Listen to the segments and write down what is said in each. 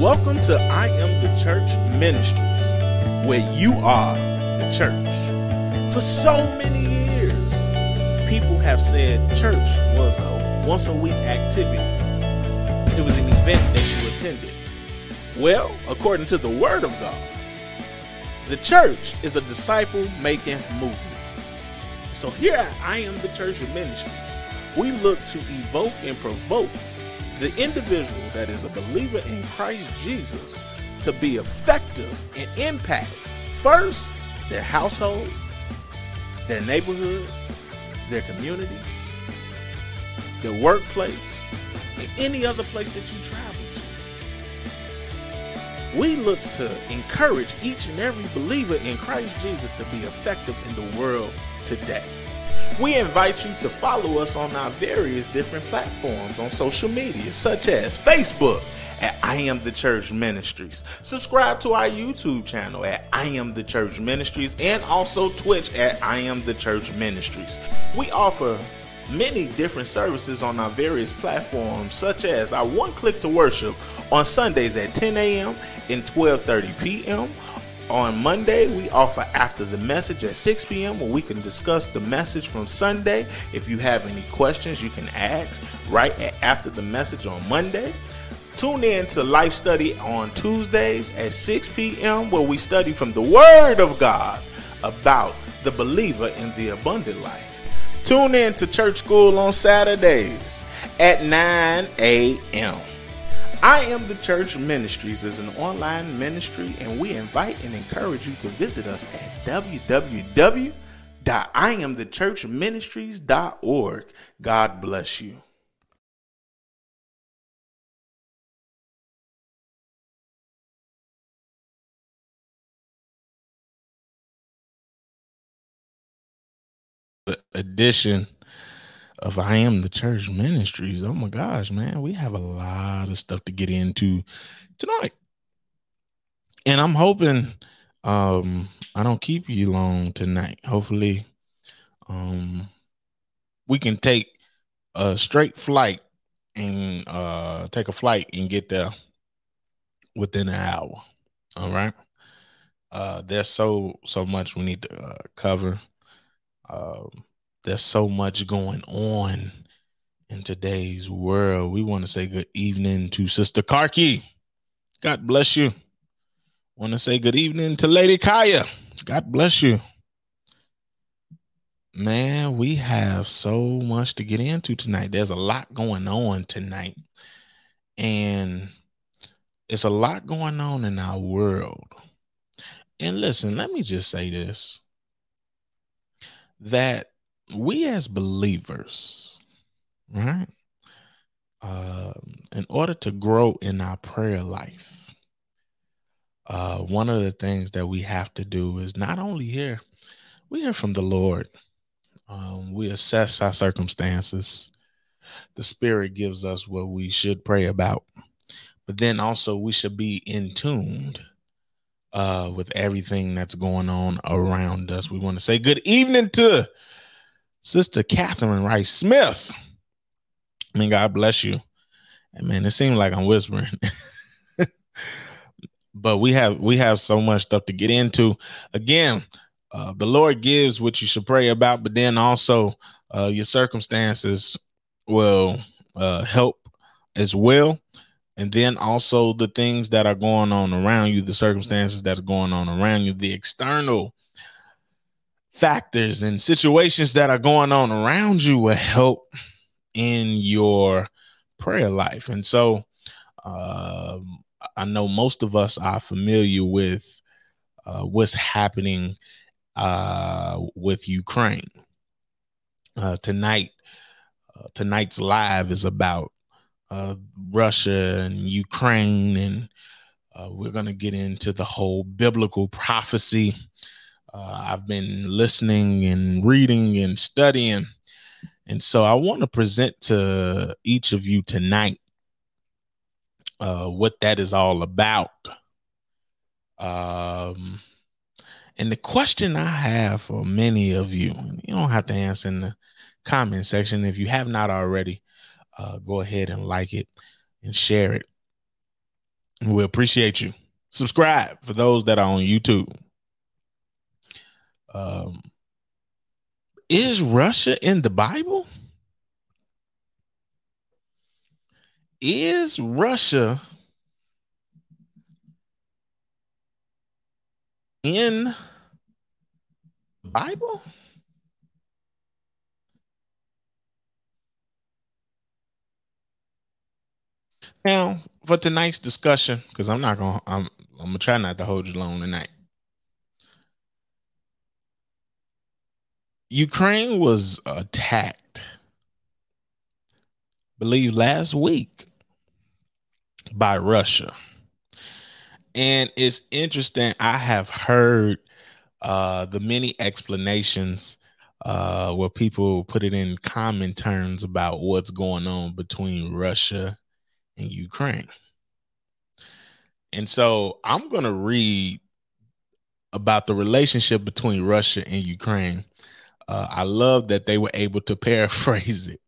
Welcome to I Am the Church Ministries, where you are the church. For so many years, people have said church was a once a week activity. It was an event that you attended. Well, according to the Word of God, the church is a disciple making movement. So here at I Am the Church Ministries, we look to evoke and provoke the individual that is a believer in Christ Jesus to be effective and impact first their household, their neighborhood, their community, their workplace, and any other place that you travel to. We look to encourage each and every believer in Christ Jesus to be effective in the world today. We invite you to follow us on our various different platforms on social media, such as Facebook at I Am the Church Ministries. Subscribe to our YouTube channel at I Am the Church Ministries and also Twitch at I Am the Church Ministries. We offer many different services on our various platforms, such as our one click to worship on Sundays at 10 a.m. and 12:30 p.m. On Monday, we offer After the Message at 6 p.m. where we can discuss the message from Sunday. If you have any questions, you can ask right at After the Message on Monday. Tune in to Life Study on Tuesdays at 6 p.m. where we study from the Word of God about the believer in the abundant life. Tune in to Church School on Saturdays at 9 a.m. I Am the Church Ministries is an online ministry, and we invite and encourage you to visit us at www.iamthechurchministries.org. God bless you. Edition of I Am the Church Ministries. Oh my gosh, man, we have a lot of stuff to get into tonight. And I'm hoping um I don't keep you long tonight. Hopefully um we can take a straight flight and uh take a flight and get there within an hour. All right. Uh there's so so much we need to uh, cover. Um there's so much going on in today's world. We want to say good evening to Sister Karki. God bless you. Want to say good evening to Lady Kaya. God bless you. Man, we have so much to get into tonight. There's a lot going on tonight. And it's a lot going on in our world. And listen, let me just say this that we as believers, right? Uh, in order to grow in our prayer life, uh, one of the things that we have to do is not only hear, we hear from the Lord. Um, we assess our circumstances. The Spirit gives us what we should pray about, but then also we should be in tuned uh, with everything that's going on around us. We want to say good evening to Sister Catherine Rice Smith. I mean, God bless you. And man, it seems like I'm whispering. but we have we have so much stuff to get into. Again, uh, the Lord gives what you should pray about, but then also uh, your circumstances will uh, help as well. And then also the things that are going on around you, the circumstances that are going on around you, the external factors and situations that are going on around you will help in your prayer life. And so um, I know most of us are familiar with uh, what's happening uh, with Ukraine. Uh, tonight, uh, tonight's live is about uh, Russia and Ukraine, and we're going to get into the whole biblical prophecy uh, I've been listening and reading and studying. And so I want to present to each of you tonight uh, what that is all about. Um, and the question I have for many of you, you don't have to answer in the comment section. If you have not already, uh, go ahead and like it and share it. We appreciate you. Subscribe for those that are on YouTube. Um, is Russia in the Bible? Is Russia in the Bible? Now, for tonight's discussion, because I'm not gonna, I'm, I'm gonna try not to hold you long tonight. Ukraine was attacked, believe last week by Russia. And it's interesting. I have heard uh, the many explanations uh, where people put it in common terms about what's going on between Russia and Ukraine. And so I'm going to read about the relationship between Russia and Ukraine. Uh, I love that they were able to paraphrase it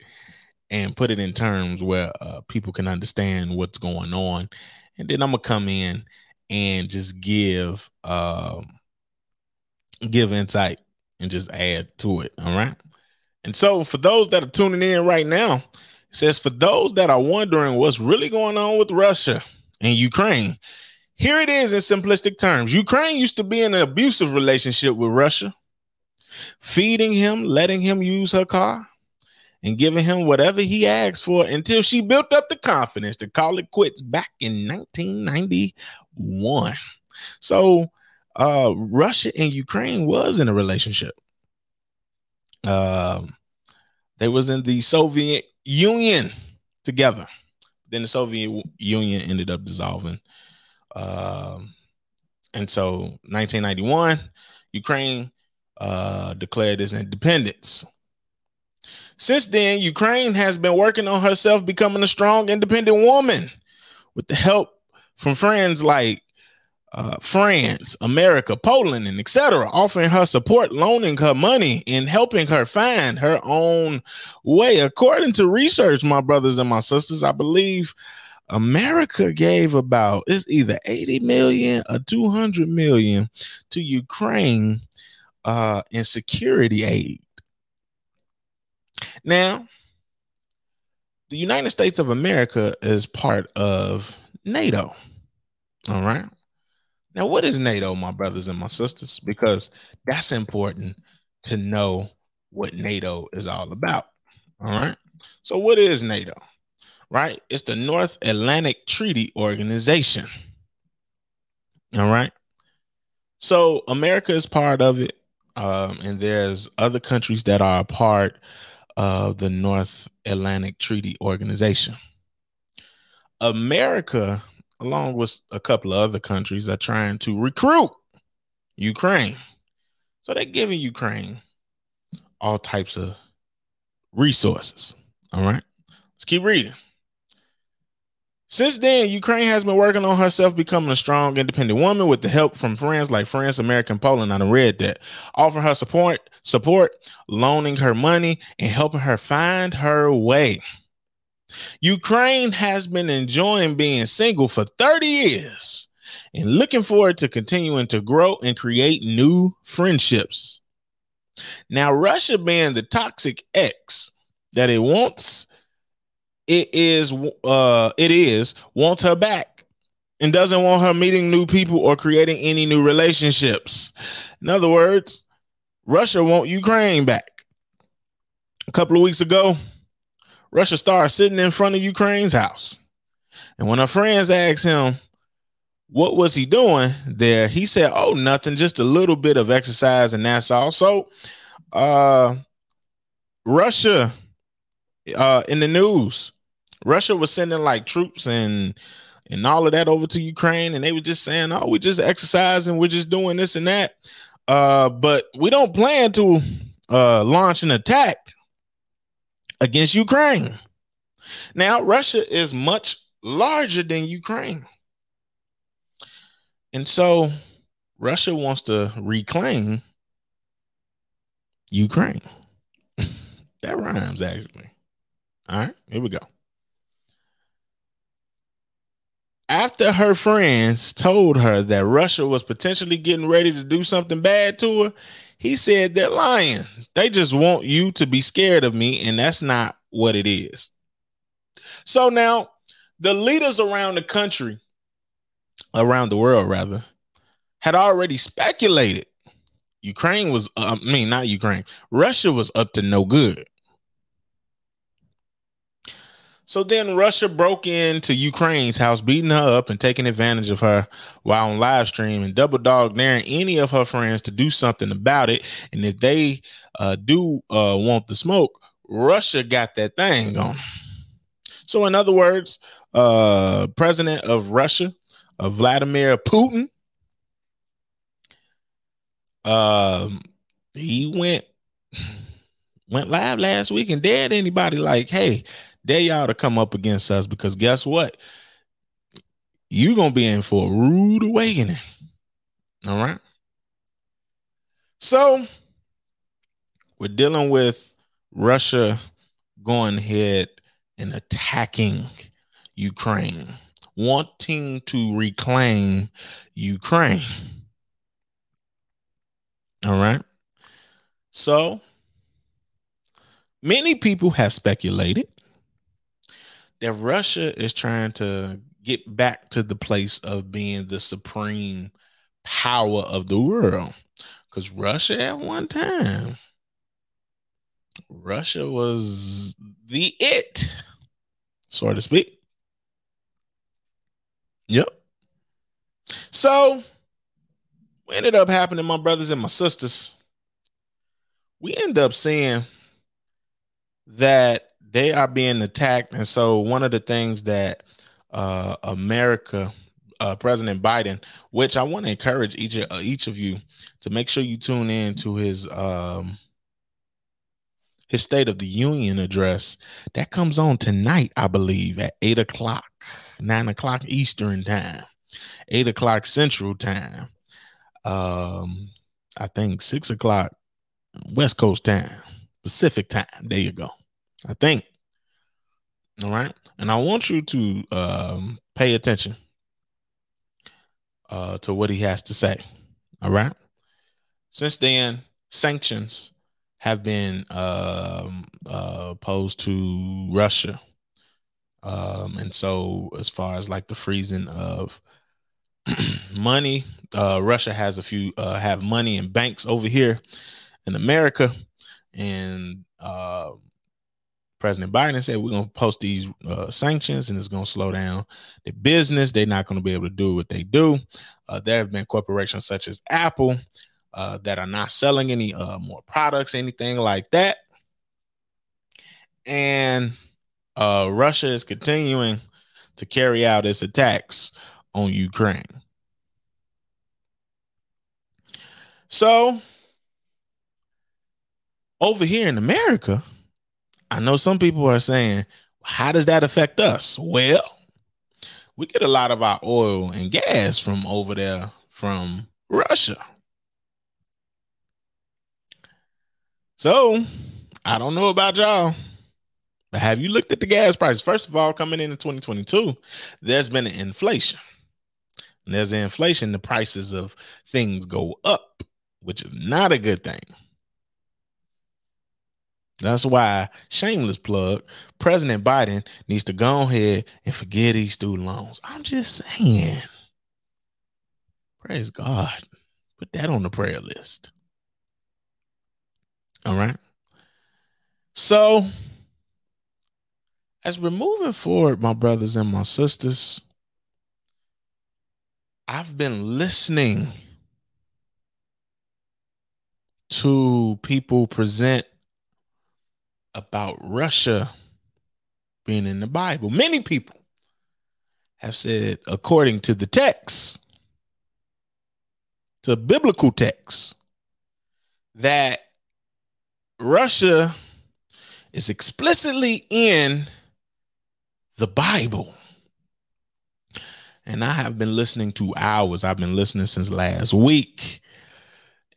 and put it in terms where uh, people can understand what's going on. And then I'm gonna come in and just give um, give insight and just add to it. All right. And so for those that are tuning in right now, it says for those that are wondering what's really going on with Russia and Ukraine, here it is in simplistic terms. Ukraine used to be in an abusive relationship with Russia, feeding him, letting him use her car, and giving him whatever he asked for until she built up the confidence to call it quits back in 1991. So, uh, Russia and Ukraine was in a relationship. Um, they was in the Soviet Union together. Then the Soviet Union ended up dissolving. Um, and so 1991, Ukraine uh, declared its independence. Since then, Ukraine has been working on herself becoming a strong, independent woman with the help from friends like uh, France, America, Poland, and etc., offering her support, loaning her money, and helping her find her own way. According to research, my brothers and my sisters, I believe America gave about it's either 80 million or 200 million to Ukraine uh, in security aid. Now, the United States of America is part of NATO. All right. Now, what is NATO, my brothers and my sisters? Because that's important to know what NATO is all about. All right. So, what is NATO? Right? It's the North Atlantic Treaty Organization. All right. So, America is part of it. Um, and there's other countries that are a part of the North Atlantic Treaty Organization. America along with a couple of other countries, are trying to recruit Ukraine. So they're giving Ukraine all types of resources. All right. Let's keep reading. Since then, Ukraine has been working on herself becoming a strong, independent woman with the help from friends like France, America, and Poland. I read that. Offering her support, support, loaning her money, and helping her find her way. Ukraine has been enjoying being single for 30 years and looking forward to continuing to grow and create new friendships. Now, Russia being the toxic ex that it wants, it is uh it is wants her back and doesn't want her meeting new people or creating any new relationships. In other words, Russia want Ukraine back. A couple of weeks ago, Russia star sitting in front of Ukraine's house. And when her friends asked him, what was he doing there? He said, Oh, nothing, just a little bit of exercise, and that's all. So, uh, Russia, uh, in the news, Russia was sending like troops and and all of that over to Ukraine, and they were just saying, "Oh, we're just exercising, we're just doing this and that." Uh, but we don't plan to uh launch an attack against Ukraine. Now, Russia is much larger than Ukraine. And so Russia wants to reclaim Ukraine. that rhymes, actually. All right, here we go. After her friends told her that Russia was potentially getting ready to do something bad to her, he said they're lying. They just want you to be scared of me, and that's not what it is. So now the leaders around the country, around the world rather, had already speculated Ukraine was, uh, I mean, not Ukraine, Russia was up to no good. So then Russia broke into Ukraine's house, beating her up and taking advantage of her while on live stream and double dog daring any of her friends to do something about it. And if they uh, do uh, want the smoke, Russia got that thing on. So, in other words, uh, President of Russia, uh, Vladimir Putin, um, he went went live last week and dared anybody like, hey, dare y'all to come up against us because guess what? You're gonna be in for a rude awakening. All right. So we're dealing with Russia going ahead and attacking Ukraine, wanting to reclaim Ukraine. All right. So many people have speculated that Russia is trying to get back to the place of being the supreme power of the world. Because Russia at one time, Russia was the it, so to speak. Yep. So, what ended up happening, my brothers and my sisters, we end up seeing that they are being attacked. And so one of the things that uh, America, uh, President Biden, which I want to encourage each of, uh, each of you to make sure you tune in to his um, his State of the Union address that comes on tonight, I believe, at eight o'clock, nine o'clock Eastern time, eight o'clock Central time. Um, I think six o'clock West Coast time, Pacific time. There you go. I think. All right. And I want you to um, pay attention uh, to what he has to say. All right. Since then, sanctions have been um, uh, posed to Russia. Um, and so, as far as like the freezing of money, uh, Russia has a few uh, have money in banks over here in America, and uh, President Biden said we're going to post these uh, sanctions and it's going to slow down the business. They're not going to be able to do what they do. Uh, there have been corporations such as Apple uh, that are not selling any uh, more products, anything like that. And uh, Russia is continuing to carry out its attacks on Ukraine. So, over here in America, I know some people are saying, how does that affect us? Well, we get a lot of our oil and gas from over there from Russia. So, I don't know about y'all, but have you looked at the gas prices? First of all, coming into 2022, there's been an inflation. And there's an inflation, the prices of things go up, which is not a good thing. That's why, shameless plug, President Biden needs to go ahead and forget these student loans. I'm just saying. Praise God. Put that on the prayer list. All right. So, as we're moving forward, my brothers and my sisters, I've been listening to people present about Russia being in the Bible. Many people have said, according to the text, to biblical text, that Russia is explicitly in the Bible. And I have been listening to hours. I've been listening since last week.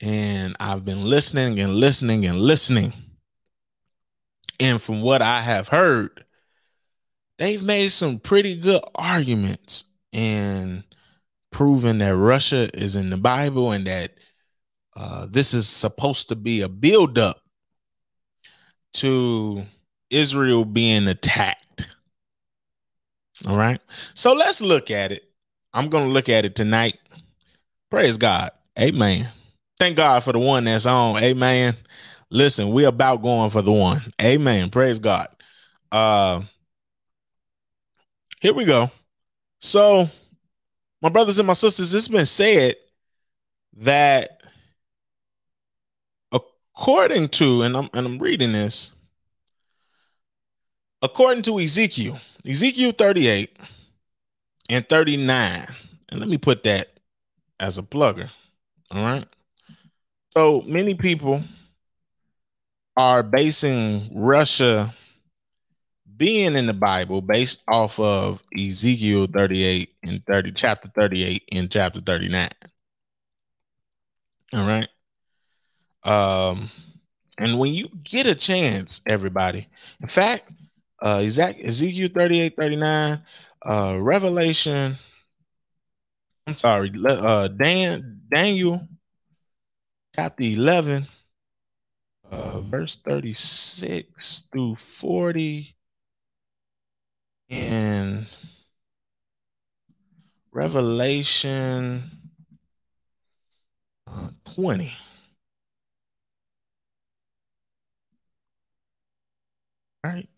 And I've been listening and listening and listening and from what I have heard, they've made some pretty good arguments in proving that Russia is in the Bible and that uh, this is supposed to be a buildup to Israel being attacked. All right. So let's look at it. I'm going to look at it tonight. Praise God. Amen. Thank God for the one that's on. Amen. Listen, we're about going for the one. Amen. Praise God. Uh here we go. So, my brothers and my sisters, it's been said that according to, and I'm and I'm reading this, according to Ezekiel, Ezekiel 38 and 39. And let me put that as a plugger. All right. So many people are basing Russia being in the Bible based off of Ezekiel 38 and 30, chapter 38 and chapter 39. All right. Um, and when you get a chance, everybody, in fact, uh Ezekiel 38, 39, uh Revelation, I'm sorry, uh Dan Daniel chapter 11, uh, verse 36 through 40, in Revelation uh, 20. All right.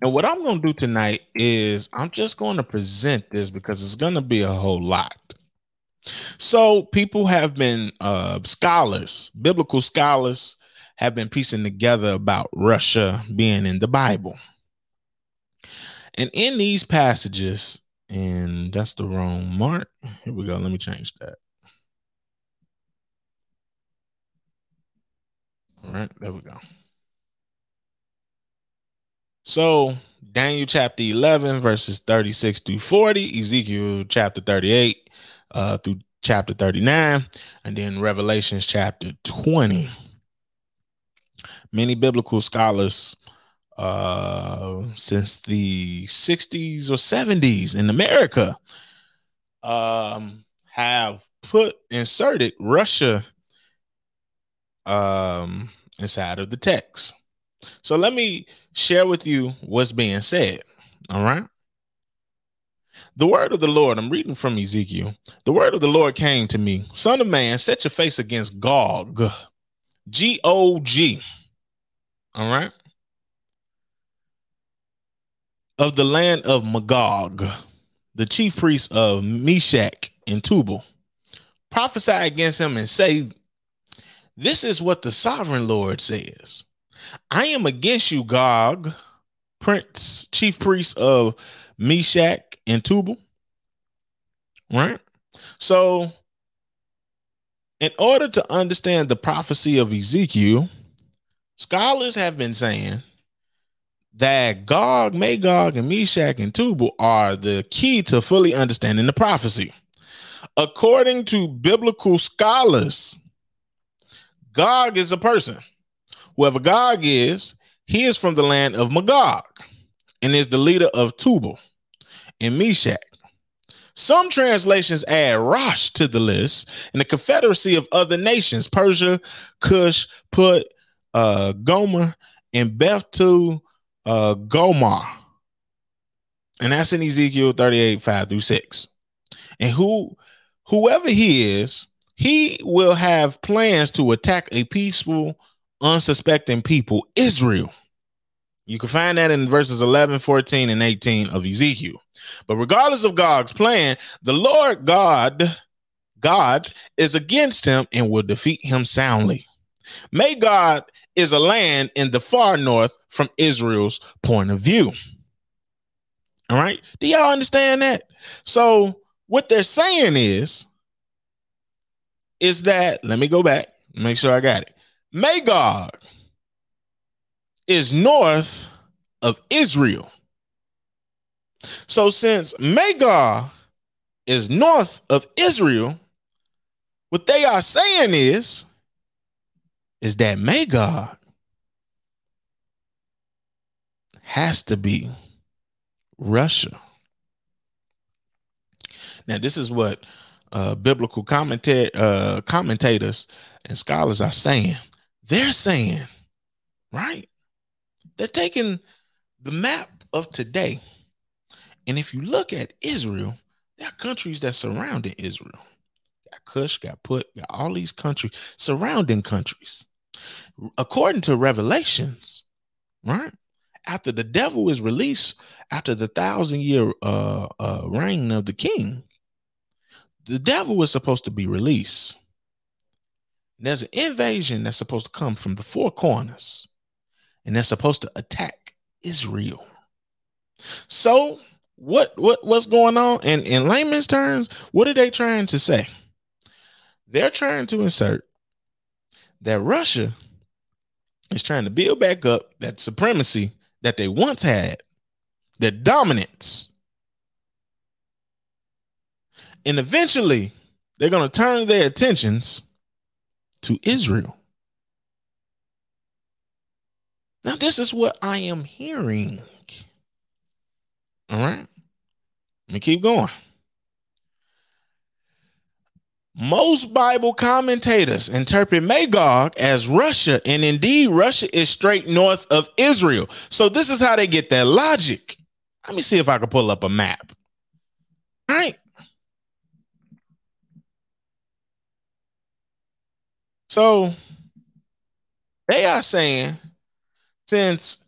And what I'm going to do tonight is I'm just going to present this because it's going to be a whole lot. So people have been uh, scholars, biblical scholars, have been piecing together about Russia being in the Bible. And in these passages, and that's the wrong mark. Here we go. Let me change that. All right, there we go. So, Daniel chapter 11, verses 36 through 40, Ezekiel chapter 38, uh, through chapter 39, and then Revelations chapter 20. Many biblical scholars uh, since the 60s or 70s in America um, have put inserted Russia um, inside of the text. So let me share with you what's being said. All right. The word of the Lord, I'm reading from Ezekiel. The word of the Lord came to me Son of man, set your face against Gog, G O G. All right. Of the land of Magog, the chief priest of Meshach and Tubal. Prophesy against him and say, This is what the sovereign Lord says I am against you, Gog, prince, chief priest of Meshach and Tubal. Right? So, in order to understand the prophecy of Ezekiel, scholars have been saying that Gog, Magog, and Meshach and Tubal are the key to fully understanding the prophecy. According to biblical scholars, Gog is a person. Whoever Gog is, he is from the land of Magog and is the leader of Tubal and Meshach. Some translations add Rosh to the list, and the confederacy of other nations, Persia, Cush, Put, uh, Gomer, and Beth to uh, Gomar. And that's in Ezekiel 38, 5 through 6. And who whoever he is, he will have plans to attack a peaceful, unsuspecting people, Israel. You can find that in verses 11, 14, and 18 of Ezekiel. But regardless of God's plan, the Lord God, God is against him and will defeat him soundly. Magog is a land in the far north from Israel's point of view. All right. Do y'all understand that? So what they're saying is, is that let me go back, make sure I got it. Magog is north of Israel. So since Magog is north of Israel, what they are saying is, is that Magog has to be Russia. Now, this is what uh, biblical commenta- uh, commentators and scholars are saying. They're saying, right? They're taking the map of today. And if you look at Israel, there are countries that surrounded Israel. Got Cush, got Put, got all these countries, surrounding countries. According to Revelations, right? After the devil is released, after the thousand year uh, uh, reign of the king, the devil is supposed to be released. There's an invasion that's supposed to come from the four corners, and they're supposed to attack Israel. So, what what what's going on? And in layman's terms, what are they trying to say? They're trying to insert that Russia is trying to build back up that supremacy that they once had, their dominance. And eventually, they're going to turn their attentions to Israel. Now, this is what I am hearing. All right. Let me keep going. Most Bible commentators interpret Magog as Russia, and indeed, Russia is straight north of Israel. So, this is how they get their logic. Let me see if I can pull up a map. All right. So, they are saying since,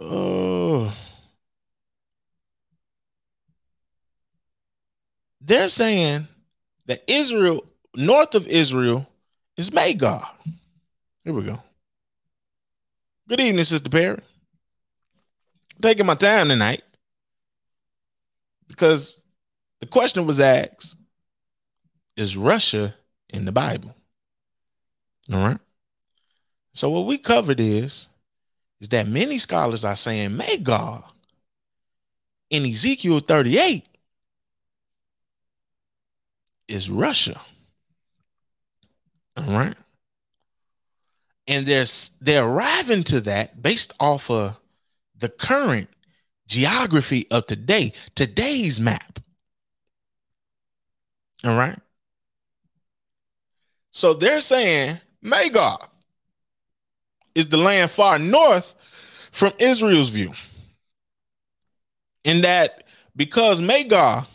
oh, they're saying that Israel, north of Israel, is Magog. Here we go. Good evening, Sister Perry. Taking my time tonight because the question was asked Is Russia in the Bible? All right. So what we covered is is that many scholars are saying Magog in Ezekiel 38 is Russia. All right. And there's they're arriving to that based off of the current geography of today, today's map. All right. So they're saying Magog is the land far north from Israel's view. In that because Magog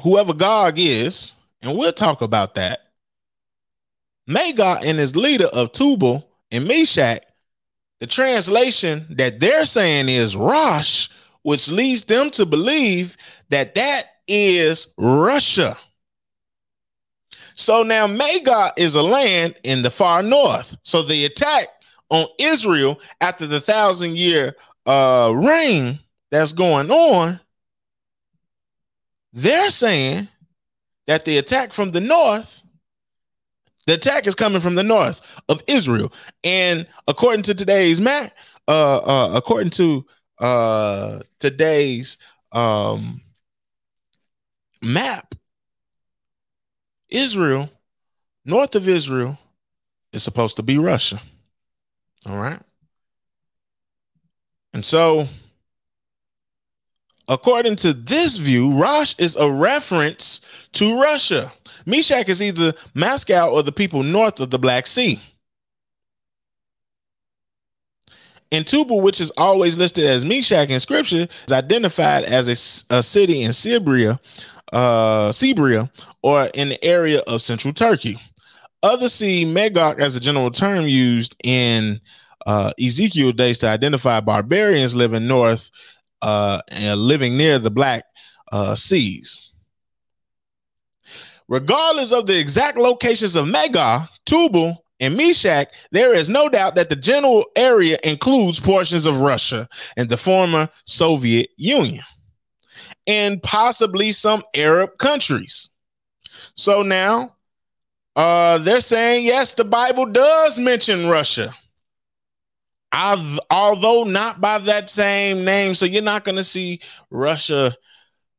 whoever Gog is, and we'll talk about that. Magog and his leader of Tubal and Meshach, the translation that they're saying is Rosh, which leads them to believe that that is Russia. So now Magog is a land in the far north. So the attack on Israel after the thousand year uh, reign that's going on they're saying that the attack from the north, the attack is coming from the north of Israel. And according to today's map, uh, uh according to uh today's um map, Israel, north of Israel, is supposed to be Russia. All right. And so According to this view, Rosh is a reference to Russia. Meshach is either Moscow or the people north of the Black Sea. And Tubal, which is always listed as Meshach in scripture, is identified as a, a city in Sibria, uh, Sibria, or in the area of central Turkey. Others see Magog as a general term used in uh, Ezekiel days to identify barbarians living north uh, living near the Black uh, Seas. Regardless of the exact locations of Magog, Tubal, and Meshach, there is no doubt that the general area includes portions of Russia and the former Soviet Union, and possibly some Arab countries. So now, uh, they're saying yes, the Bible does mention Russia. I've, although not by that same name. So you're not going to see Russia,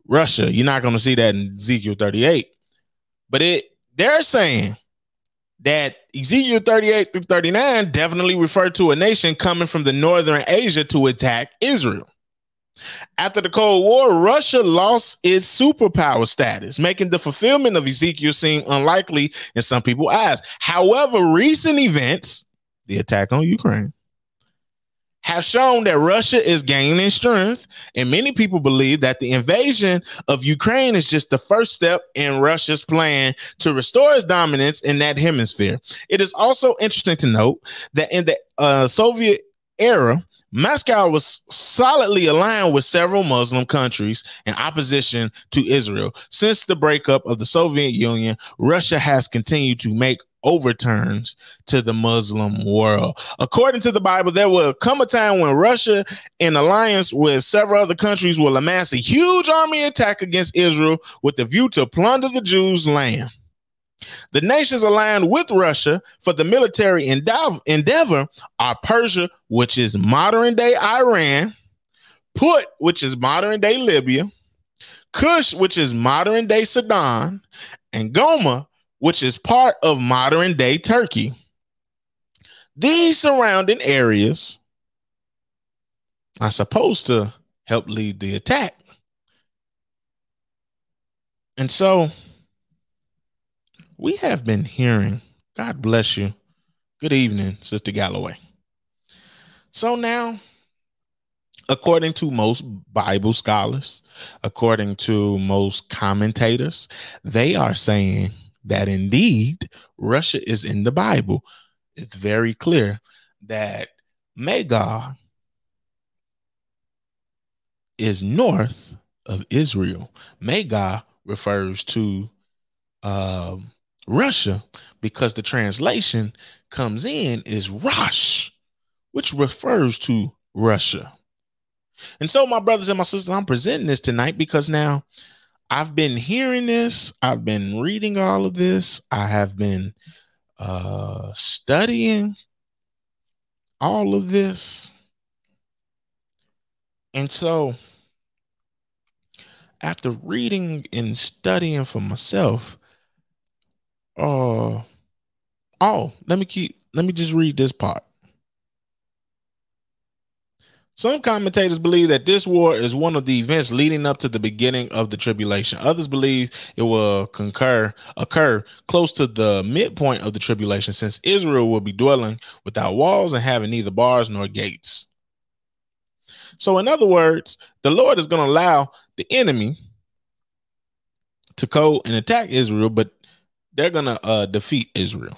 Russia. You're not going to see that in Ezekiel 38. But it they're saying that Ezekiel 38 through 39 definitely refer to a nation coming from the northern Asia to attack Israel. After the Cold War, Russia lost its superpower status, making the fulfillment of Ezekiel seem unlikely in some people's eyes. However, recent events, the attack on Ukraine, have shown that Russia is gaining strength, and many people believe that the invasion of Ukraine is just the first step in Russia's plan to restore its dominance in that hemisphere. It is also interesting to note that in the uh, Soviet era, Moscow was solidly aligned with several Muslim countries in opposition to Israel. Since the breakup of the Soviet Union, Russia has continued to make overturns to the Muslim world. According to the Bible, there will come a time when Russia, in alliance with several other countries, will amass a huge army attack against Israel with the view to plunder the Jews' land. The nations aligned with Russia for the military endeavor are Persia, which is modern day Iran, Put, which is modern day Libya, Kush, which is modern day Sudan, and Gomer, which is part of modern day Turkey. These surrounding areas are supposed to help lead the attack. And so we have been hearing, God bless you. Good evening, Sister Galloway. So now, according to most Bible scholars, according to most commentators, they are saying that indeed Russia is in the Bible. It's very clear that Magog is north of Israel. Magog refers to um, Russia because the translation comes in is Rosh, which refers to Russia. And so, my brothers and my sisters, I'm presenting this tonight because now I've been hearing this, I've been reading all of this, I have been uh, studying all of this. And so, after reading and studying for myself, uh, oh, let me keep. Let me just read this part. Some commentators believe that this war is one of the events leading up to the beginning of the tribulation. Others believe it will concur occur close to the midpoint of the tribulation, since Israel will be dwelling without walls and having neither bars nor gates. So, in other words, the Lord is going to allow the enemy to go and attack Israel, but they're gonna uh, defeat Israel.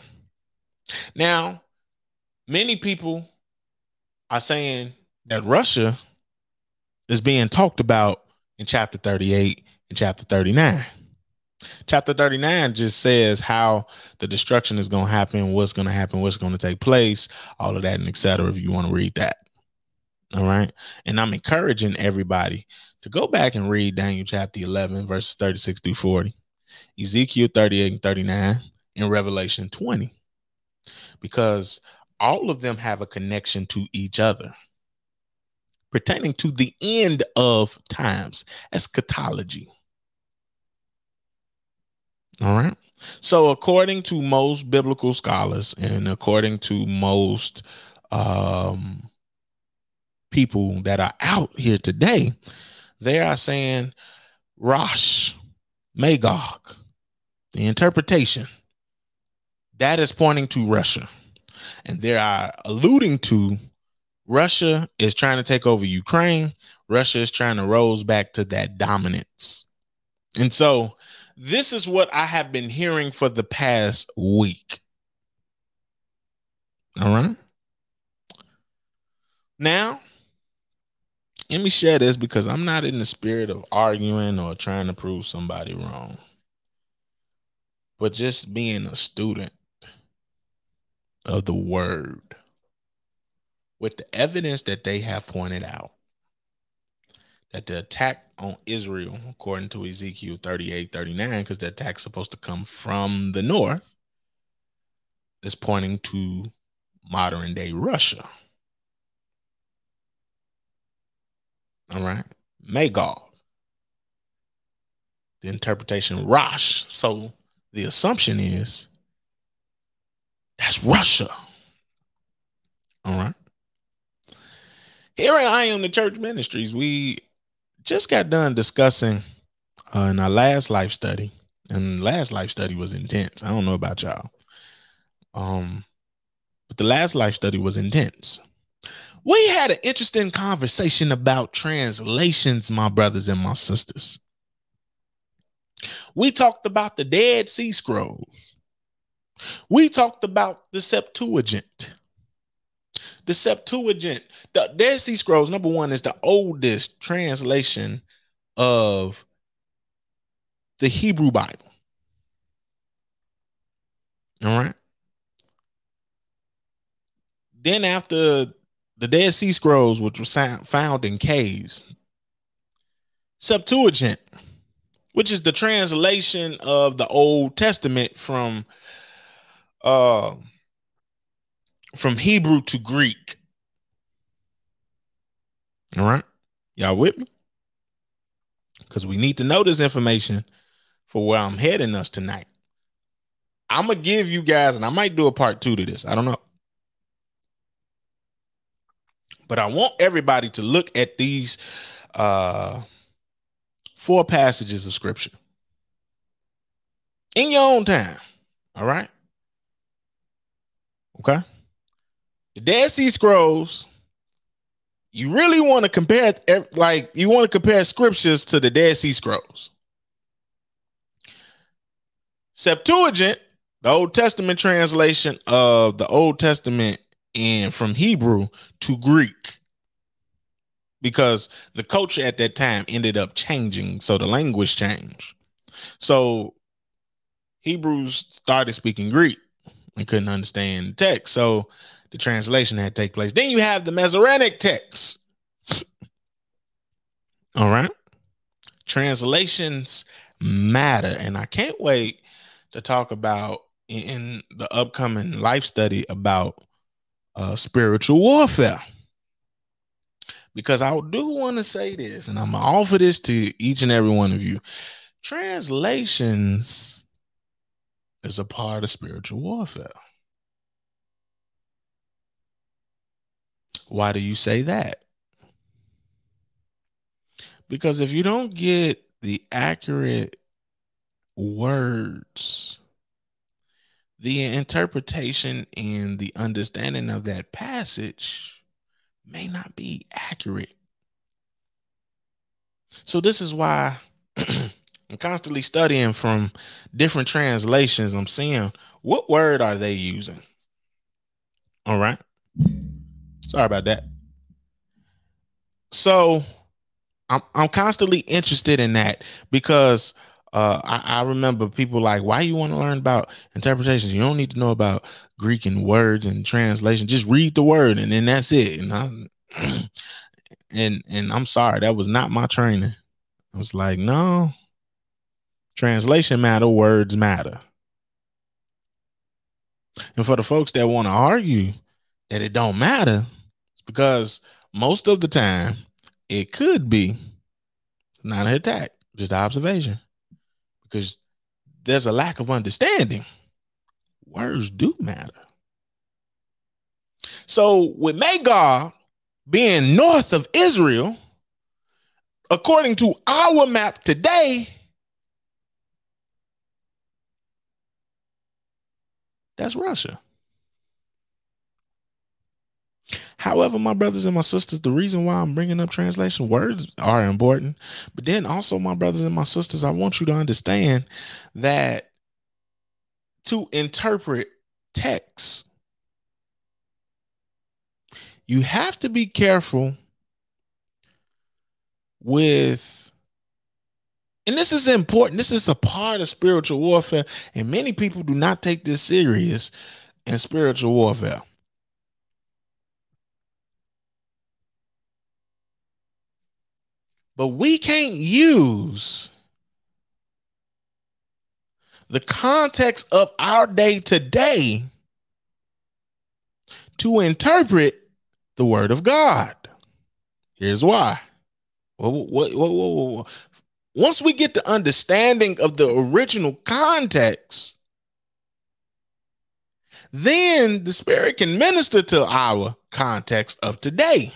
Now, many people are saying that Russia is being talked about in chapter 38 and chapter 39. Chapter 39 just says how the destruction is going to happen, what's going to happen, what's going to take place, all of that, and etc. If you want to read that. All right. And I'm encouraging everybody to go back and read Daniel chapter 11, verses 36 through 40. Ezekiel 38 and 39, and Revelation 20, because all of them have a connection to each other pertaining to the end of times, eschatology. All right. So, according to most biblical scholars and according to most um, people that are out here today, they are saying Rosh, Magog, the interpretation, that is pointing to Russia. And they are alluding to Russia is trying to take over Ukraine. Russia is trying to rose back to that dominance. And so this is what I have been hearing for the past week. All right. Now, let me share this because I'm not in the spirit of arguing or trying to prove somebody wrong, but just being a student of the word with the evidence that they have pointed out that the attack on Israel, according to Ezekiel 38 39, because the attack's supposed to come from the north, is pointing to modern day Russia. All right. Magog. The interpretation Rosh. So the assumption is that's Russia. All right. Here at I Am the Church Ministries, we just got done discussing uh, in our last life study, and last life study was intense. I don't know about y'all. Um, but the last life study was intense. We had an interesting conversation about translations, my brothers and my sisters. We talked about the Dead Sea Scrolls. We talked about the Septuagint. The Septuagint, the Dead Sea Scrolls, number one, is the oldest translation of the Hebrew Bible. All right. Then, after the Dead Sea Scrolls, which was found in caves, Septuagint, which is the translation of the Old Testament from uh, from Hebrew to Greek. All right. Y'all with me? Because we need to know this information for where I'm heading us tonight. I'm to give you guys, and I might do a part two to this. I don't know. But I want everybody to look at these uh, four passages of scripture in your own time. All right. Okay. The Dead Sea Scrolls, you really want to compare, like, you want to compare scriptures to the Dead Sea Scrolls. Septuagint, the Old Testament translation of the Old Testament and from Hebrew to Greek. Because the culture at that time ended up changing, so the language changed. So Hebrews started speaking Greek and couldn't understand the text. So the translation had to take place. Then you have the Masoretic text. All right. Translations matter. And I can't wait to talk about in the upcoming life study about uh, spiritual warfare. Because I do want to say this, and I'm going to offer this to each and every one of you. Translations is a part of spiritual warfare. Why do you say that? Because if you don't get the accurate words, the interpretation and the understanding of that passage may not be accurate. So, this is why I'm constantly studying from different translations. I'm seeing what word are they using. All right. Sorry about that. So I'm I'm constantly interested in that because uh, I, I, remember people like, why you want to learn about interpretations? You don't need to know about Greek and words and translation. Just read the word and then that's it. And I, and and I'm sorry, that was not my training. I was like, no, translation matter, words matter. And for the folks that want to argue that it don't matter, because most of the time it could be not an attack, just observation. Because there's a lack of understanding. Words do matter. So with Magog being north of Israel, according to our map today, that's Russia. However, my brothers and my sisters, the reason why I'm bringing up translation words are important, but then also, my brothers and my sisters, I want you to understand that to interpret text, you have to be careful with, and this is important. This is a part of spiritual warfare, and many people do not take this serious in spiritual warfare. But we can't use the context of our day today to interpret the word of God. Here's why. Once we get the understanding of the original context, then the Spirit can minister to our context of today.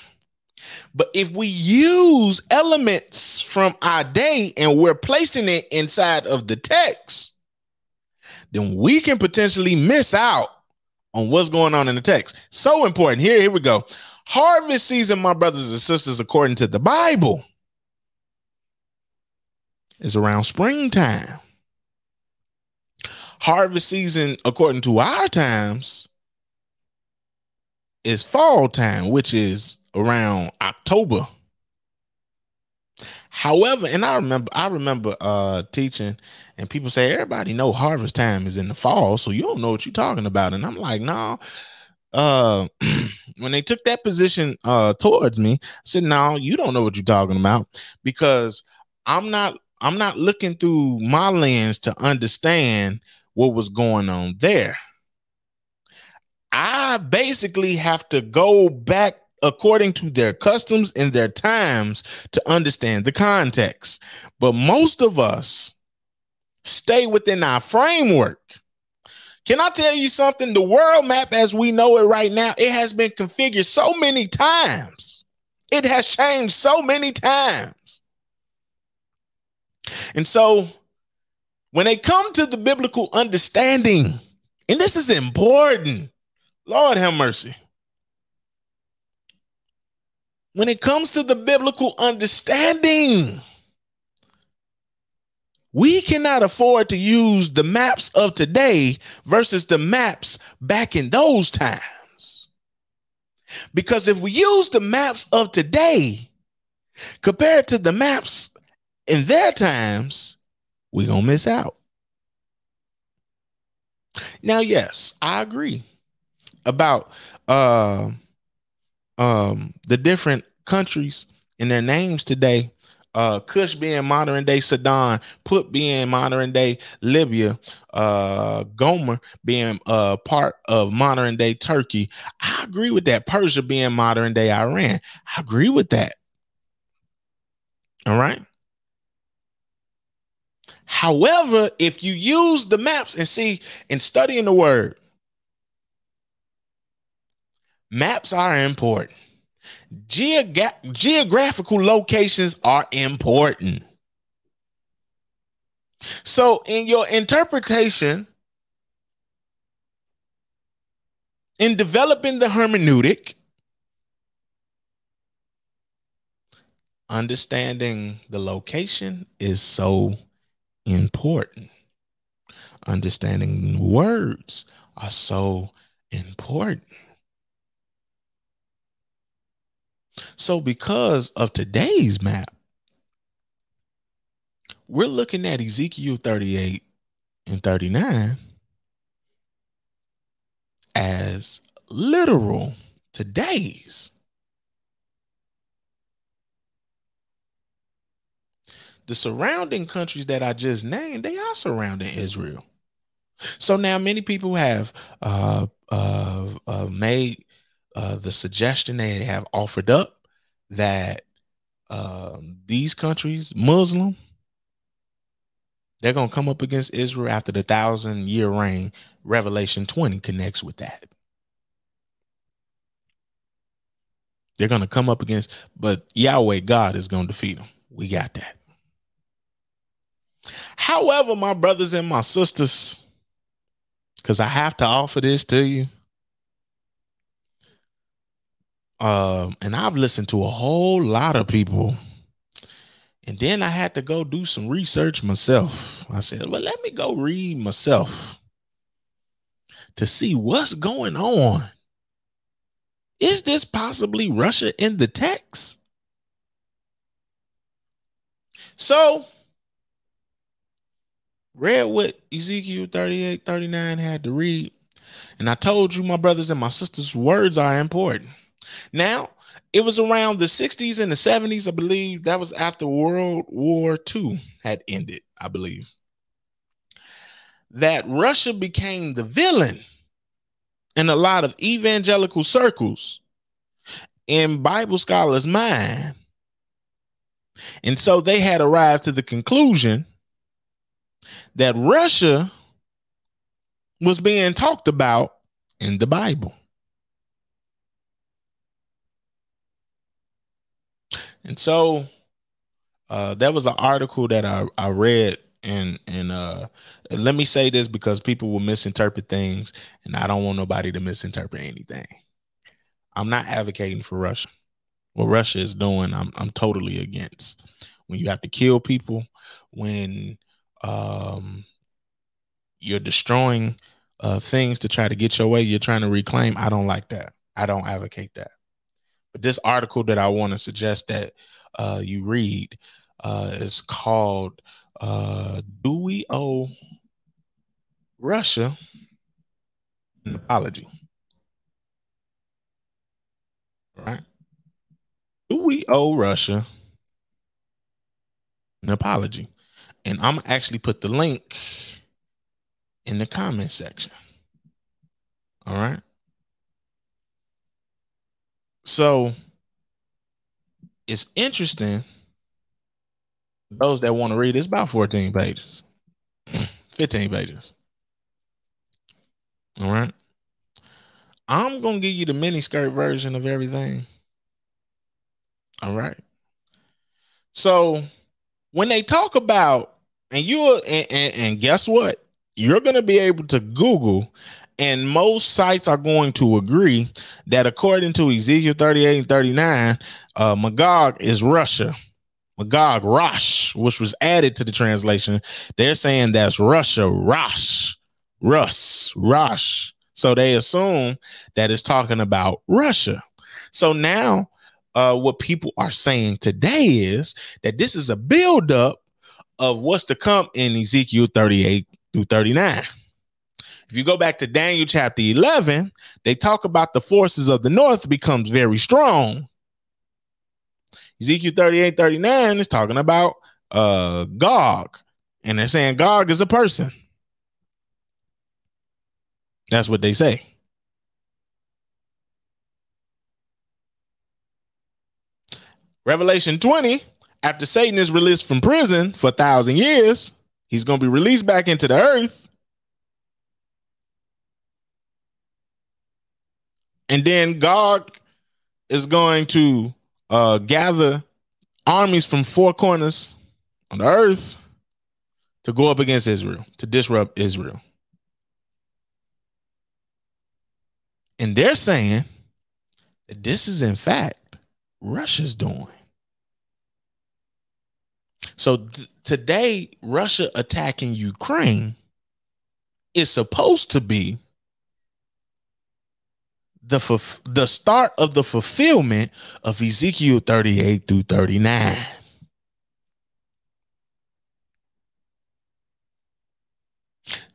But if we use elements from our day and we're placing it inside of the text, then we can potentially miss out on what's going on in the text. So important. Here, here we go. Harvest season, my brothers and sisters, according to the Bible, is around springtime. Harvest season, according to our times, is fall time, which is around October. However, and I remember I remember uh teaching and people say everybody know harvest time is in the fall, so you don't know what you're talking about. And I'm like, no. Uh when they took that position uh towards me, I said, No, you don't know what you're talking about because I'm not I'm not looking through my lens to understand what was going on there. I basically have to go back according to their customs and their times to understand the context. But most of us stay within our framework. Can I tell you something? The world map as we know it right now, it has been configured so many times. It has changed so many times. And so when they come to the biblical understanding, and this is important, Lord have mercy when it comes to the biblical understanding, we cannot afford to use the maps of today versus the maps back in those times. Because if we use the maps of today compared to the maps in their times, we're going to miss out. Now, yes, I agree about uh um the different countries and their names today. Uh, Cush being modern day Sudan, Put being modern day Libya, uh, Gomer being uh, part of modern day Turkey. I agree with that. Persia being modern day Iran. I agree with that. All right. However, if you use the maps and see and studying the word, Maps are important. Geographical locations are important. So, in your interpretation, in developing the hermeneutic, understanding the location is so important. Understanding words are so important. So, because of today's map, we're looking at Ezekiel 38 and 39 as literal today's. The surrounding countries that I just named, they are surrounding Israel. So now many people have uh, uh, uh, made uh, the suggestion they have offered up that um, these countries, Muslim, they're going to come up against Israel after the thousand year reign. Revelation 20 connects with that. They're going to come up against, but Yahweh God is going to defeat them. We got that. However, my brothers and my sisters, because I have to offer this to you, um, and I've listened to a whole lot of people. And then I had to go do some research myself. I said, well, let me go read myself to see what's going on. Is this possibly Russia in the text? So, read what Ezekiel 38 39 had to read. And I told you, my brothers and my sisters, words are important. Now, it was around the 60s and the 70s, I believe. That was after World War II had ended, I believe. That Russia became the villain in a lot of evangelical circles in Bible scholars' mind. And so they had arrived to the conclusion that Russia was being talked about in the Bible. And so uh, that was an article that I, I read and and uh let me say this because people will misinterpret things and I don't want nobody to misinterpret anything. I'm not advocating for Russia. What Russia is doing, I'm I'm totally against. When you have to kill people, when um you're destroying uh things to try to get your way, you're trying to reclaim. I don't like that. I don't advocate that. But this article that I want to suggest that uh you read uh is called uh Do We Owe Russia an apology? Right? Do we owe Russia an apology? And I'm actually put the link in the comment section. All right. So it's interesting. Those that want to read, it's about 14 pages, 15 pages. All right. I'm going to give you the mini skirt version of everything. All right. So when they talk about, and you and, and, and guess what? You're going to be able to Google, and most sites are going to agree that according to Ezekiel 38 and 39, uh, Magog is Russia. Magog, Rosh, which was added to the translation. They're saying that's Russia, Rosh, Russ, Rosh. So they assume that it's talking about Russia. So now uh, what people are saying today is that this is a buildup of what's to come in Ezekiel 38 through 39. If you go back to Daniel chapter 11, they talk about the forces of the north becomes very strong. Ezekiel 38 39 is talking about uh Gog, and they're saying Gog is a person. That's what they say. Revelation 20, after Satan is released from prison for a thousand years, he's going to be released back into the earth. And then God is going to uh, gather armies from four corners on the earth to go up against Israel, to disrupt Israel. And they're saying that this is, in fact, Russia's doing. So th- today, Russia attacking Ukraine is supposed to be the f- the start of the fulfillment of Ezekiel 38 through 39.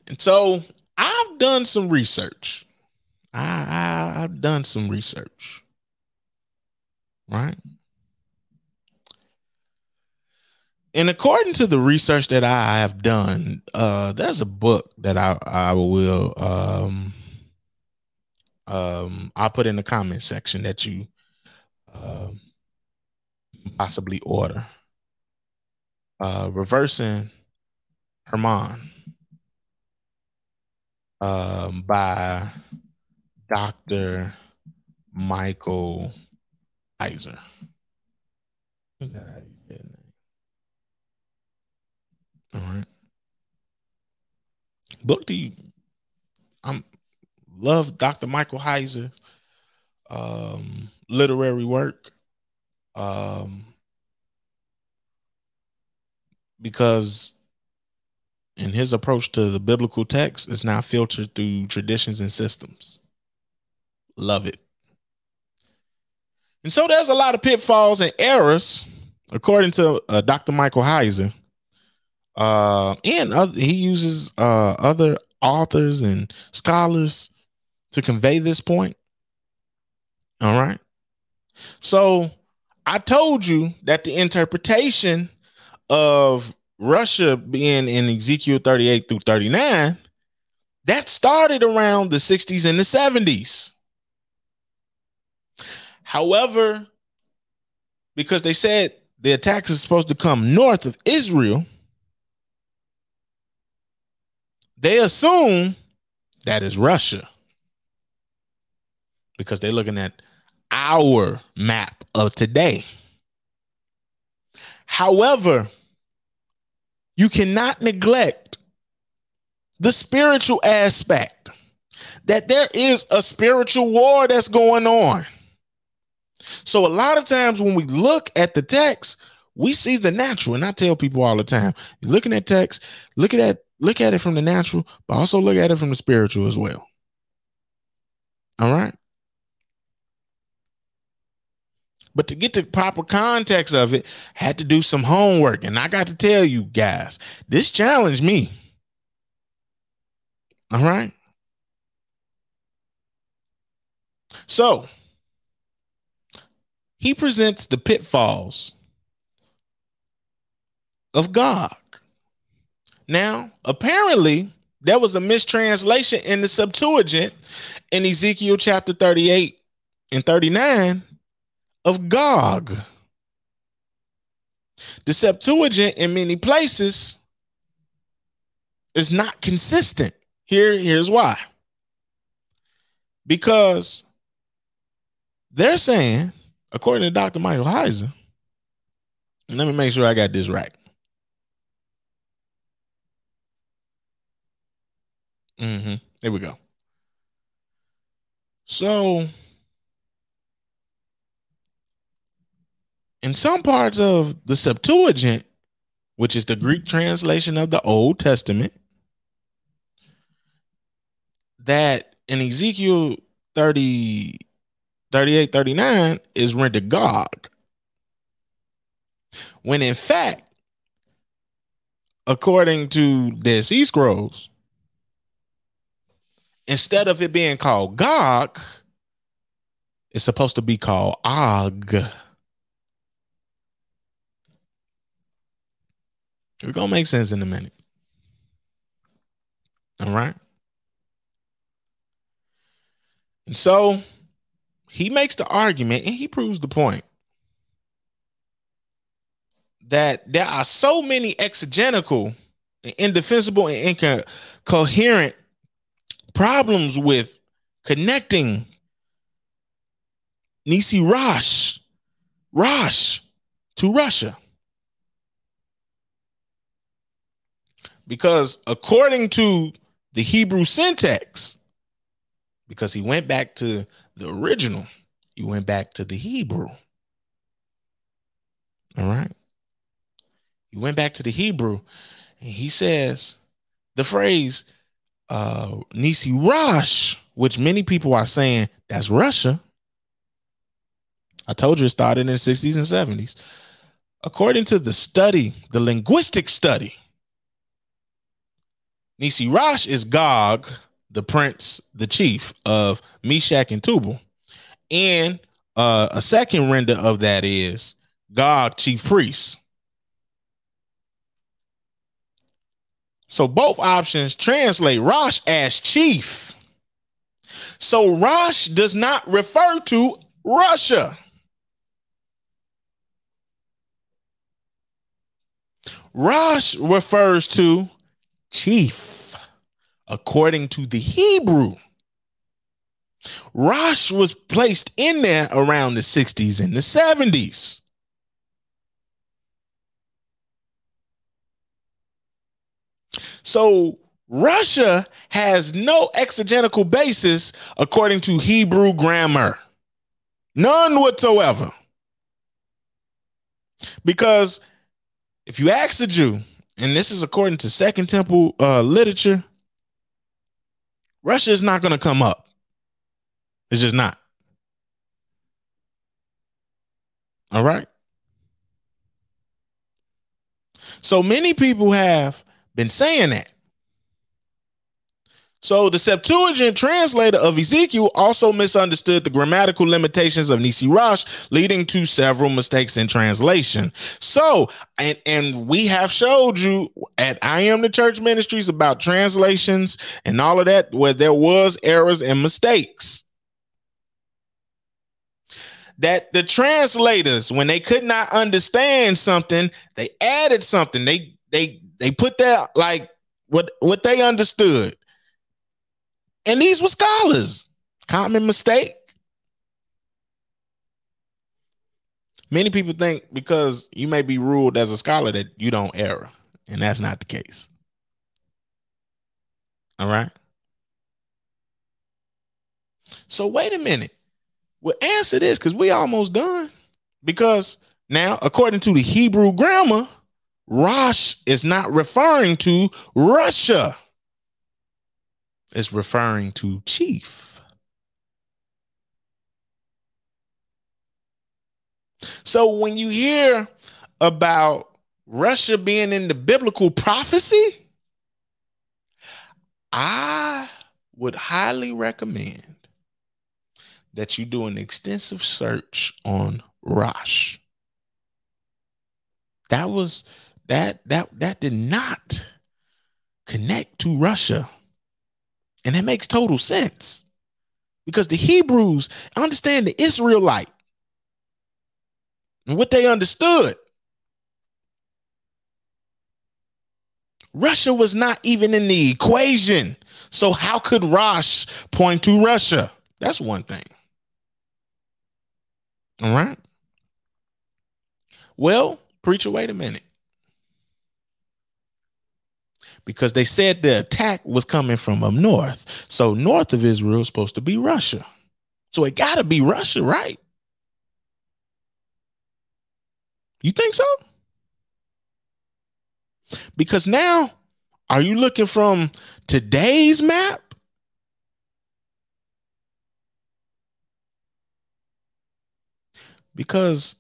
And so I've done some research. I, I I've done some research. Right? And according to the research that I have done, uh, there's a book that I I will um um I'll put in the comment section that you um possibly order. Uh, reversing Hermon um, by Dr. Michael Heiser. All right. Book to you. Love Dr. Michael Heiser um literary work. Um because in his approach to the biblical text is now filtered through traditions and systems. Love it. And so there's a lot of pitfalls and errors, according to uh, Dr. Michael Heiser, uh, and other, he uses uh, other authors and scholars to convey this point. All right. So I told you that the interpretation of Russia being in Ezekiel 38 through 39, that started around the 60s and the 70s. However, because they said the attacks are supposed to come north of Israel, they assume that is Russia because they're looking at our map of today. However, you cannot neglect the spiritual aspect that there is a spiritual war that's going on. So, a lot of times when we look at the text, we see the natural. And I tell people all the time, looking at text, look at that, look at it from the natural, but also look at it from the spiritual as well. All right. But to get the proper context of it, had to do some homework. And I got to tell you guys, this challenged me. All right. So he presents the pitfalls of Gog. Now, apparently, there was a mistranslation in the Septuagint in Ezekiel chapter 38 and 39 of Gog. The Septuagint in many places is not consistent. Here, here's why. Because they're saying, according to Dr. Michael Heiser, let me make sure I got this right. Mm-hmm. Here we go. So, in some parts of the Septuagint, which is the Greek translation of the Old Testament, that in Ezekiel 30, 38, 39 is rendered Gog. When in fact, according to the Sea Scrolls, instead of it being called Gog, it's supposed to be called Og. We're gonna make sense in a minute. All right. And so he makes the argument and he proves the point that there are so many exegetical and indefensible and incoherent problems with connecting Nisi Rosh, Rosh to Russia. Because according to the Hebrew syntax, because he went back to the original, he went back to the Hebrew. All right. He went back to the Hebrew and he says the phrase uh, Nisi Rosh, which many people are saying that's Russia. I told you it started in the 60s and 70s. According to the study, the linguistic study, Nisi Rosh is Gog, the prince, the chief of Meshech and Tubal. And uh, a second render of that is Gog, chief priest. So both options translate Rosh as chief. So Rosh does not refer to Russia. Rosh refers to chief, according to the Hebrew. Rosh was placed in there around the 60s and the 70s. So Russia has no exegetical basis according to Hebrew grammar. None whatsoever. Because if you ask a Jew, and this is according to Second Temple uh, literature, Russia is not going to come up. It's just not. All right. So many people have been saying that. So the Septuagint translator of Ezekiel also misunderstood the grammatical limitations of Nisi Rosh, leading to several mistakes in translation. So, and and we have showed you at I am the church ministries about translations and all of that, where there was errors and mistakes. That the translators, when they could not understand something, they added something. They they they put that like what what they understood. And these were scholars. Common mistake. Many people think because you may be ruled as a scholar that you don't err, and that's not the case. All right. So wait a minute. Well, answer this because we almost done. Because now, according to the Hebrew grammar, Rosh is not referring to Russia. It's referring to chief. So when you hear about Russia being in the biblical prophecy, I would highly recommend that you do an extensive search on Rosh. That was that that that did not connect to Russia. And it makes total sense. Because the Hebrews understand the Israelite and what they understood. Russia was not even in the equation. So how could Rosh point to Russia? That's one thing. All right. Well, preacher, wait a minute. Because they said the attack was coming from up north. So north of Israel is supposed to be Russia. So it got to be Russia, right? You think so? Because now, are you looking from today's map? Because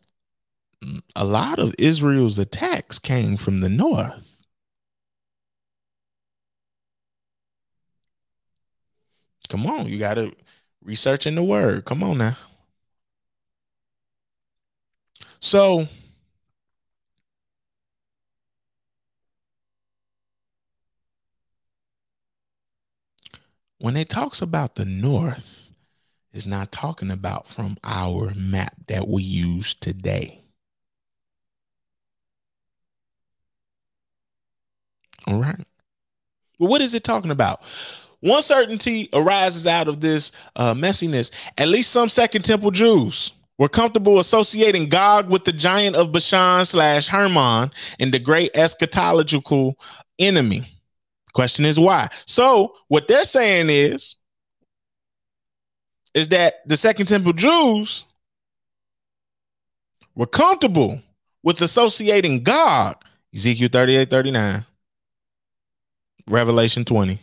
a lot of Israel's attacks came from the north. Come on, you got to research in the word. Come on now. So, when it talks about the north, it's not talking about from our map that we use today. All right. Well, what is it talking about? One certainty arises out of this uh, messiness. At least some Second Temple Jews were comfortable associating Gog with the giant of Bashan slash Hermon and the great eschatological enemy. Question is why? So what they're saying is, is that the Second Temple Jews were comfortable with associating Gog, Ezekiel 38, 39, Revelation 20,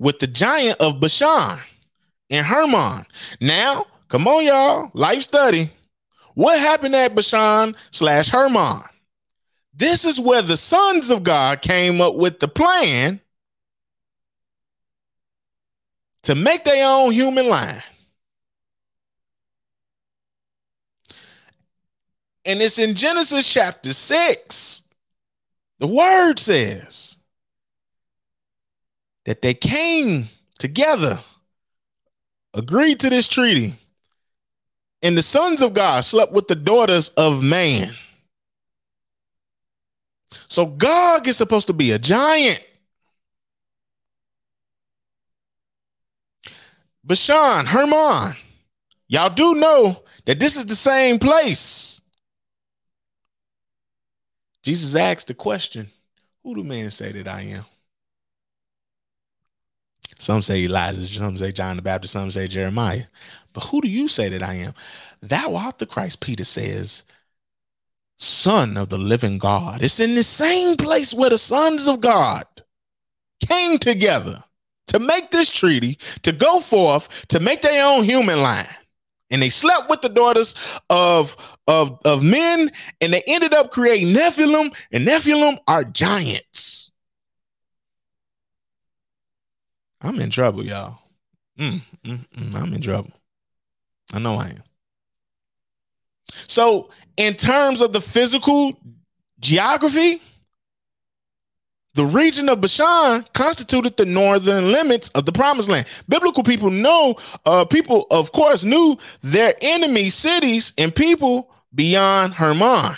with the giant of Bashan and Hermon. Now, come on, y'all, life study. What happened at Bashan slash Hermon? This is where the sons of God came up with the plan to make their own human line. And it's in Genesis chapter 6. The word says that they came together, agreed to this treaty, and the sons of God slept with the daughters of man. So Gog is supposed to be a giant. Bashan, Hermon, y'all do know that this is the same place. Jesus asked the question, Who do men say that I am? Some say Elijah, some say John the Baptist, some say Jeremiah. But who do you say that I am? Thou art the Christ, Peter says, Son of the living God. It's in the same place where the sons of God came together to make this treaty, to go forth, to make their own human line. And they slept with the daughters of, of, of men, and they ended up creating Nephilim, and Nephilim are giants. I'm in trouble, y'all. Mm, mm, mm, I'm in trouble. I know I am. So, in terms of the physical geography, the region of Bashan constituted the northern limits of the promised land. Biblical people know, uh, people, of course, knew their enemy cities and people beyond Hermon.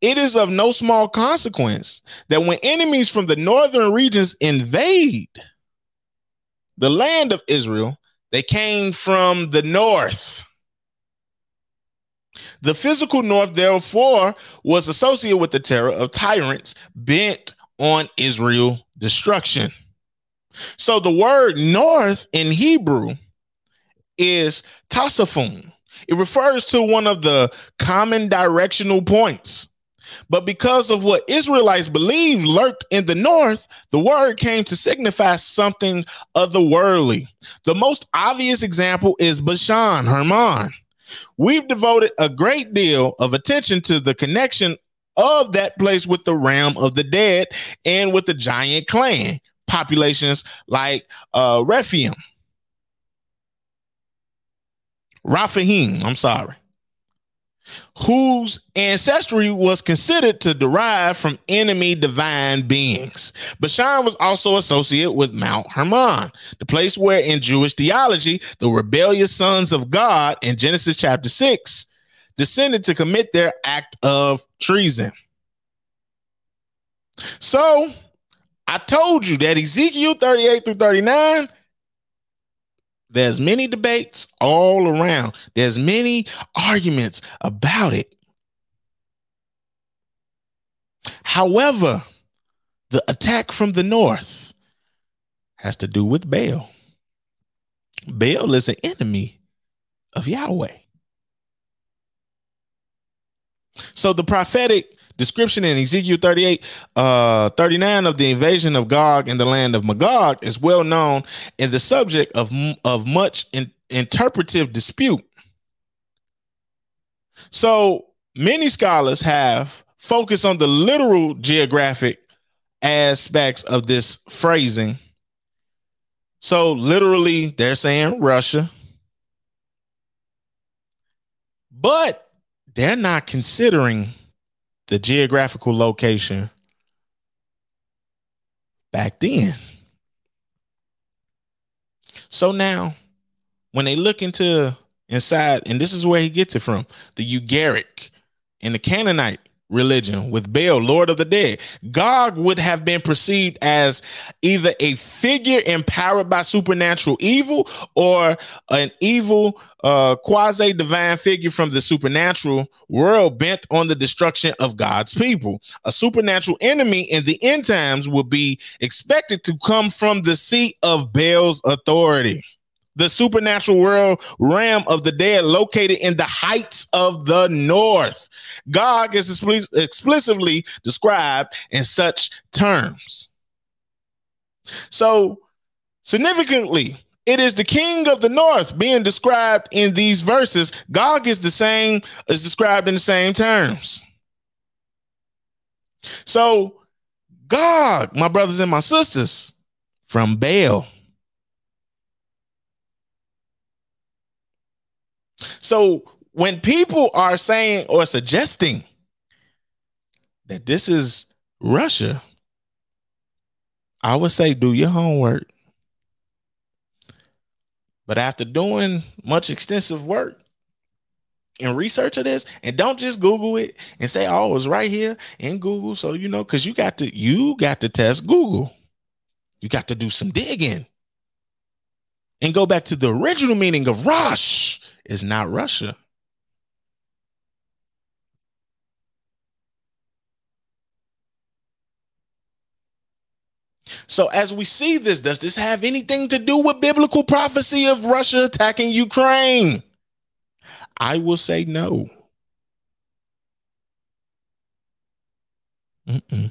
It is of no small consequence that when enemies from the northern regions invade the land of Israel, they came from the north. The physical north, therefore, was associated with the terror of tyrants bent on Israel destruction. So the word north in Hebrew is tasafun. It refers to one of the common directional points. But because of what Israelites believed lurked in the north, the word came to signify something otherworldly. The most obvious example is Bashan, Hermon. We've devoted a great deal of attention to the connection of that place with the realm of the dead and with the giant clan populations like uh Rephaim. Raphaim, I'm sorry whose ancestry was considered to derive from enemy divine beings. Bashan was also associated with Mount Hermon, the place where in Jewish theology, the rebellious sons of God in Genesis chapter 6 descended to commit their act of treason. So I told you that Ezekiel 38 through 39 there's many debates all around. There's many arguments about it. However, the attack from the north has to do with Baal. Baal is an enemy of Yahweh. So the prophetic description in Ezekiel 38, uh, 39 of the invasion of Gog in the land of Magog is well known and the subject of, of much in, interpretive dispute. So many scholars have focused on the literal geographic aspects of this phrasing. So literally, they're saying Russia. But they're not considering the geographical location back then. So now, when they look into inside, and this is where he gets it from the Ugaritic and the Canaanite religion with Baal, Lord of the Dead. Gog would have been perceived as either a figure empowered by supernatural evil or an evil uh, quasi divine figure from the supernatural world bent on the destruction of God's people. A supernatural enemy in the end times would be expected to come from the seat of Baal's authority the supernatural world realm of the dead located in the heights of the north. Gog is explicitly described in such terms. So, significantly, it is the king of the north being described in these verses. Gog is the same, is described in the same terms. So, Gog, my brothers and my sisters, from Baal So when people are saying or suggesting that this is Russia, I would say do your homework. But after doing much extensive work and research of this, and don't just Google it and say, "Oh, it's right here in Google." So you know, because you got to you got to test Google. You got to do some digging and go back to the original meaning of Rosh is not Russia. So, as we see this, does this have anything to do with biblical prophecy of Russia attacking Ukraine? I will say no. Mm-mm.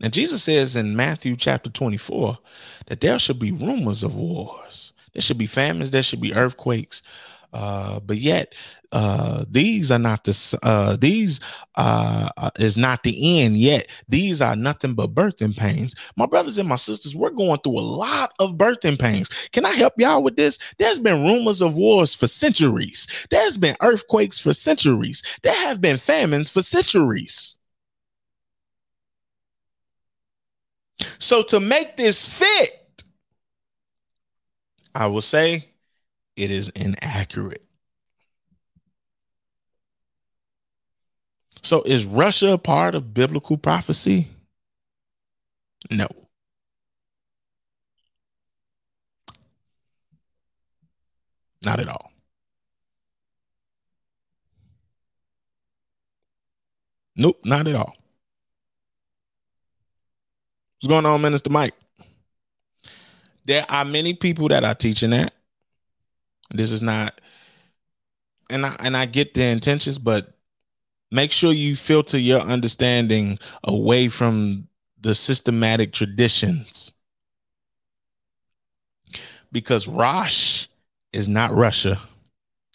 Now, Jesus says in Matthew chapter 24 that there should be rumors of wars. There should be famines, there should be earthquakes. Uh, but yet, uh, these are not the uh, these uh, uh, is not the end yet. These are nothing but birthing pains. My brothers and my sisters, we're going through a lot of birthing pains. Can I help y'all with this? There's been rumors of wars for centuries. There's been earthquakes for centuries. There have been famines for centuries. So to make this fit, I will say it is inaccurate. So is Russia a part of biblical prophecy? No. Not at all. Nope, not at all. What's going on, Minister Mike? There are many people that are teaching that. This is not, and I and I get the intentions, but make sure you filter your understanding away from the systematic traditions. Because Rosh is not Russia.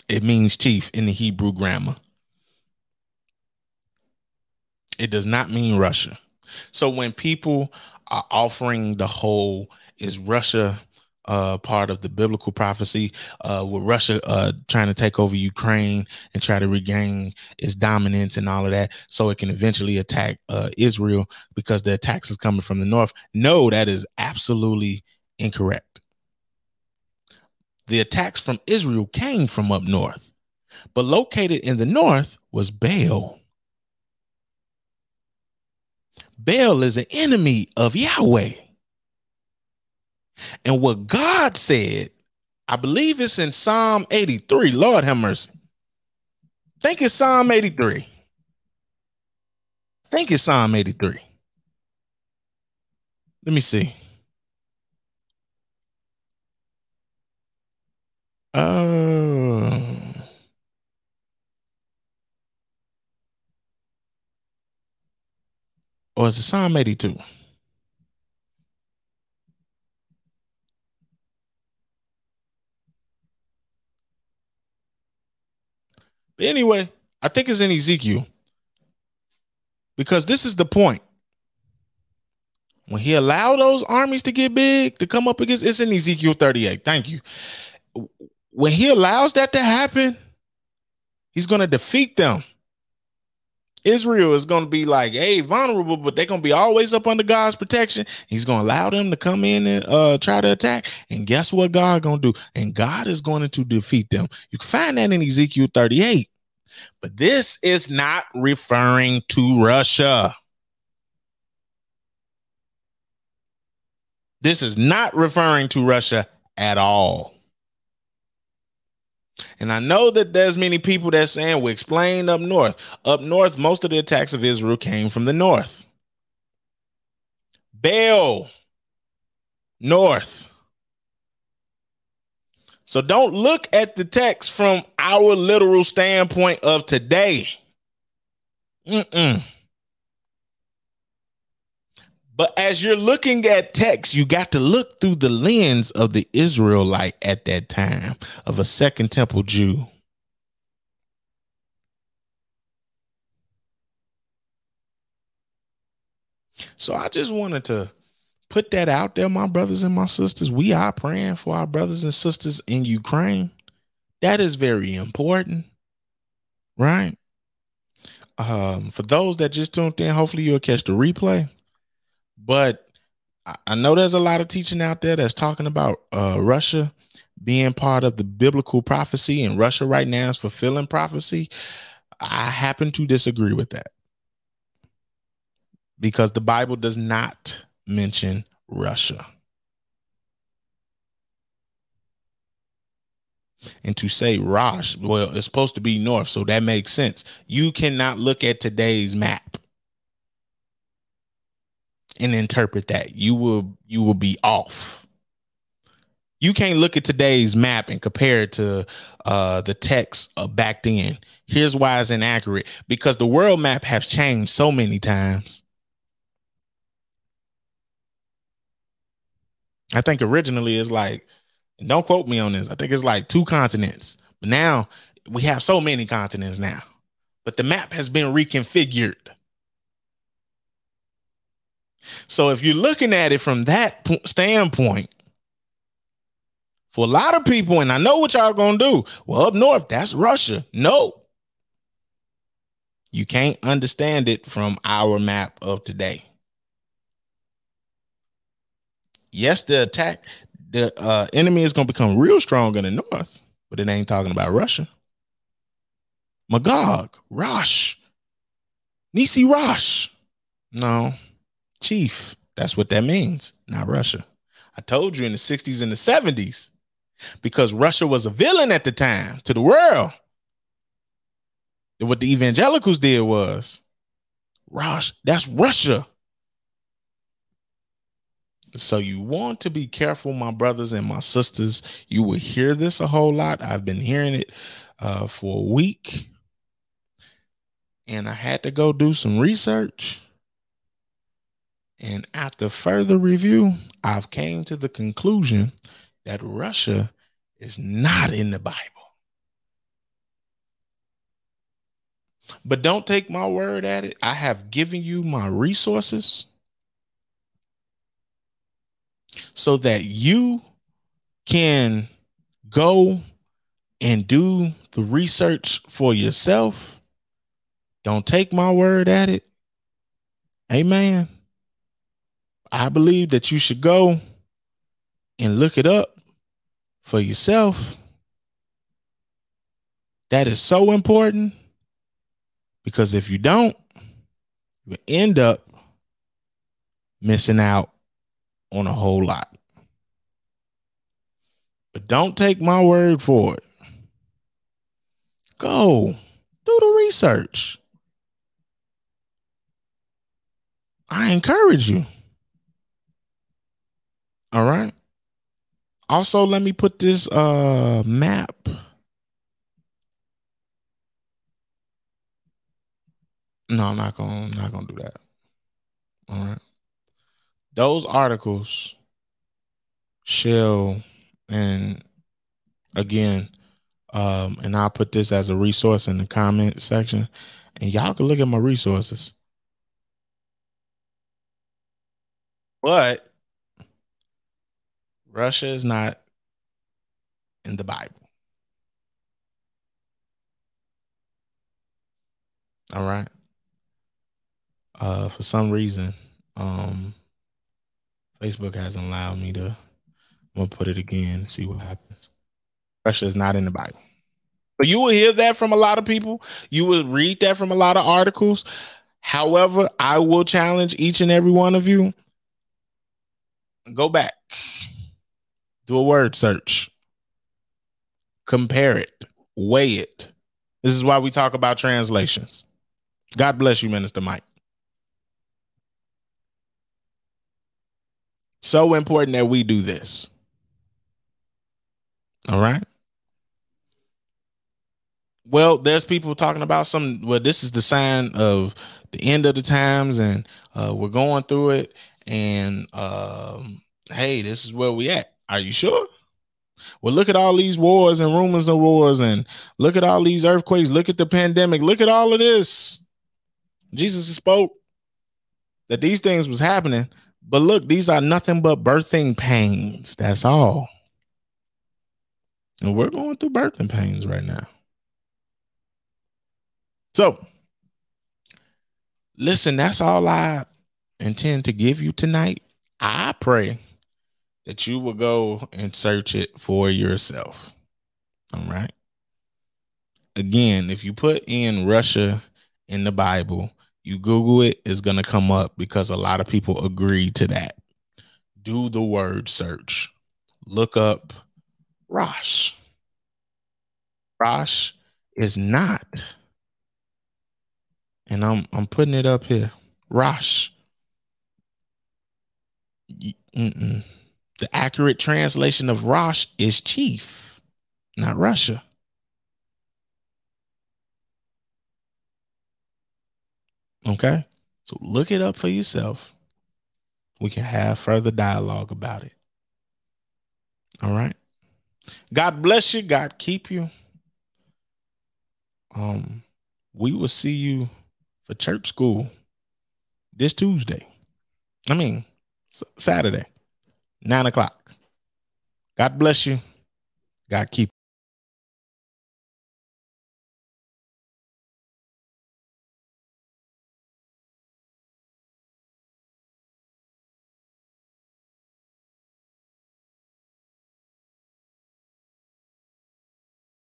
It means chief in the Hebrew grammar. It does not mean Russia. So when people are offering the whole is Russia uh, part of the biblical prophecy uh, with Russia uh, trying to take over Ukraine and try to regain its dominance and all of that, so it can eventually attack uh, Israel because the attacks is coming from the north. No, that is absolutely incorrect. The attacks from Israel came from up north, but located in the north was Baal. Baal is an enemy of Yahweh. And what God said, I believe it's in Psalm 83. Lord have mercy. think it's Psalm 83. think it's Psalm 83. Let me see. Oh. Or is it Psalm 82? But anyway, I think it's in Ezekiel. Because this is the point. When he allowed those armies to get big, to come up against, it's in Ezekiel 38. Thank you. When he allows that to happen, he's going to defeat them. Israel is going to be like, hey, vulnerable, but they're going to be always up under God's protection. He's going to allow them to come in and uh, try to attack. And guess what God going to do? And God is going to defeat them. You can find that in Ezekiel 38. But this is not referring to Russia. This is not referring to Russia at all. And I know that there's many people that saying, we explain up north. Up north, most of the attacks of Israel came from the north. Baal, north. So don't look at the text from our literal standpoint of today. Mm-mm. But as you're looking at text, you got to look through the lens of the Israelite at that time, of a second temple Jew. So I just wanted to put that out there, my brothers and my sisters. We are praying for our brothers and sisters in Ukraine. That is very important, right? Um, for those that just tuned in, hopefully you'll catch the replay. But I know there's a lot of teaching out there that's talking about uh, Russia being part of the biblical prophecy, and Russia right now is fulfilling prophecy. I happen to disagree with that because the Bible does not mention Russia. And to say Rosh, well, it's supposed to be north, so that makes sense. You cannot look at today's map and interpret that. You will you will be off. You can't look at today's map and compare it to uh, the text back then. Here's why it's inaccurate because the world map has changed so many times. I think originally it's like, don't quote me on this. I think it's like two continents, but now we have so many continents now. But the map has been reconfigured. So if you're looking at it from that standpoint, for a lot of people, and I know what y'all gonna do. Well, up north, that's Russia. No, you can't understand it from our map of today. Yes, the attack, the uh, enemy is gonna become real strong in the north, but it ain't talking about Russia. Magog, Rosh, Nisi Rosh. No, chief. That's what that means, not Russia. I told you in the 60s and the 70s, because Russia was a villain at the time to the world. what the evangelicals did was Rosh, that's Russia. So you want to be careful, my brothers and my sisters. You will hear this a whole lot. I've been hearing it uh, for a week, and I had to go do some research. And after further review, I've came to the conclusion that Russia is not in the Bible. But don't take my word at it. I have given you my resources so that you can go and do the research for yourself. Don't take my word at it. Amen. I believe that you should go and look it up for yourself. That is so important because if you don't, you end up missing out on a whole lot. But don't take my word for it. Go do the research. I encourage you. All right. Also, let me put this uh map. No, I'm not gonna I'm not gonna do that. All right. Those articles shall and again, um, and I'll put this as a resource in the comment section, and y'all can look at my resources. But Russia is not in the Bible. All right. Uh, for some reason, um, Facebook hasn't allowed me to. I'm gonna put it again see what happens. Russia is not in the Bible. But you will hear that from a lot of people. You will read that from a lot of articles. However, I will challenge each and every one of you. Go back do a word search, compare it, weigh it. This is why we talk about translations. God bless you, Minister Mike. So important that we do this. All right. Well, there's people talking about some. Well, this is the sign of the end of the times, and uh, we're going through it. And um, hey, this is where we at. Are you sure? Well, look at all these wars and rumors of wars, and look at all these earthquakes. Look at the pandemic. Look at all of this. Jesus spoke that these things was happening, but look, these are nothing but birthing pains. That's all. And we're going through birthing pains right now. So, listen, that's all I intend to give you tonight. I pray that you will go and search it for yourself. All right. Again, if you put in Russia in the Bible, you Google it, it's going to come up because a lot of people agree to that. Do the word search. Look up Rosh. Rosh is not. And I'm I'm putting it up here. Rosh. Mm-mm. The accurate translation of Rosh is chief, not Russia. Okay? So look it up for yourself. We can have further dialogue about it. All right. God bless you. God keep you. Um, we will see you for church school this Tuesday. I mean, Saturday nine o'clock. God bless you. God keep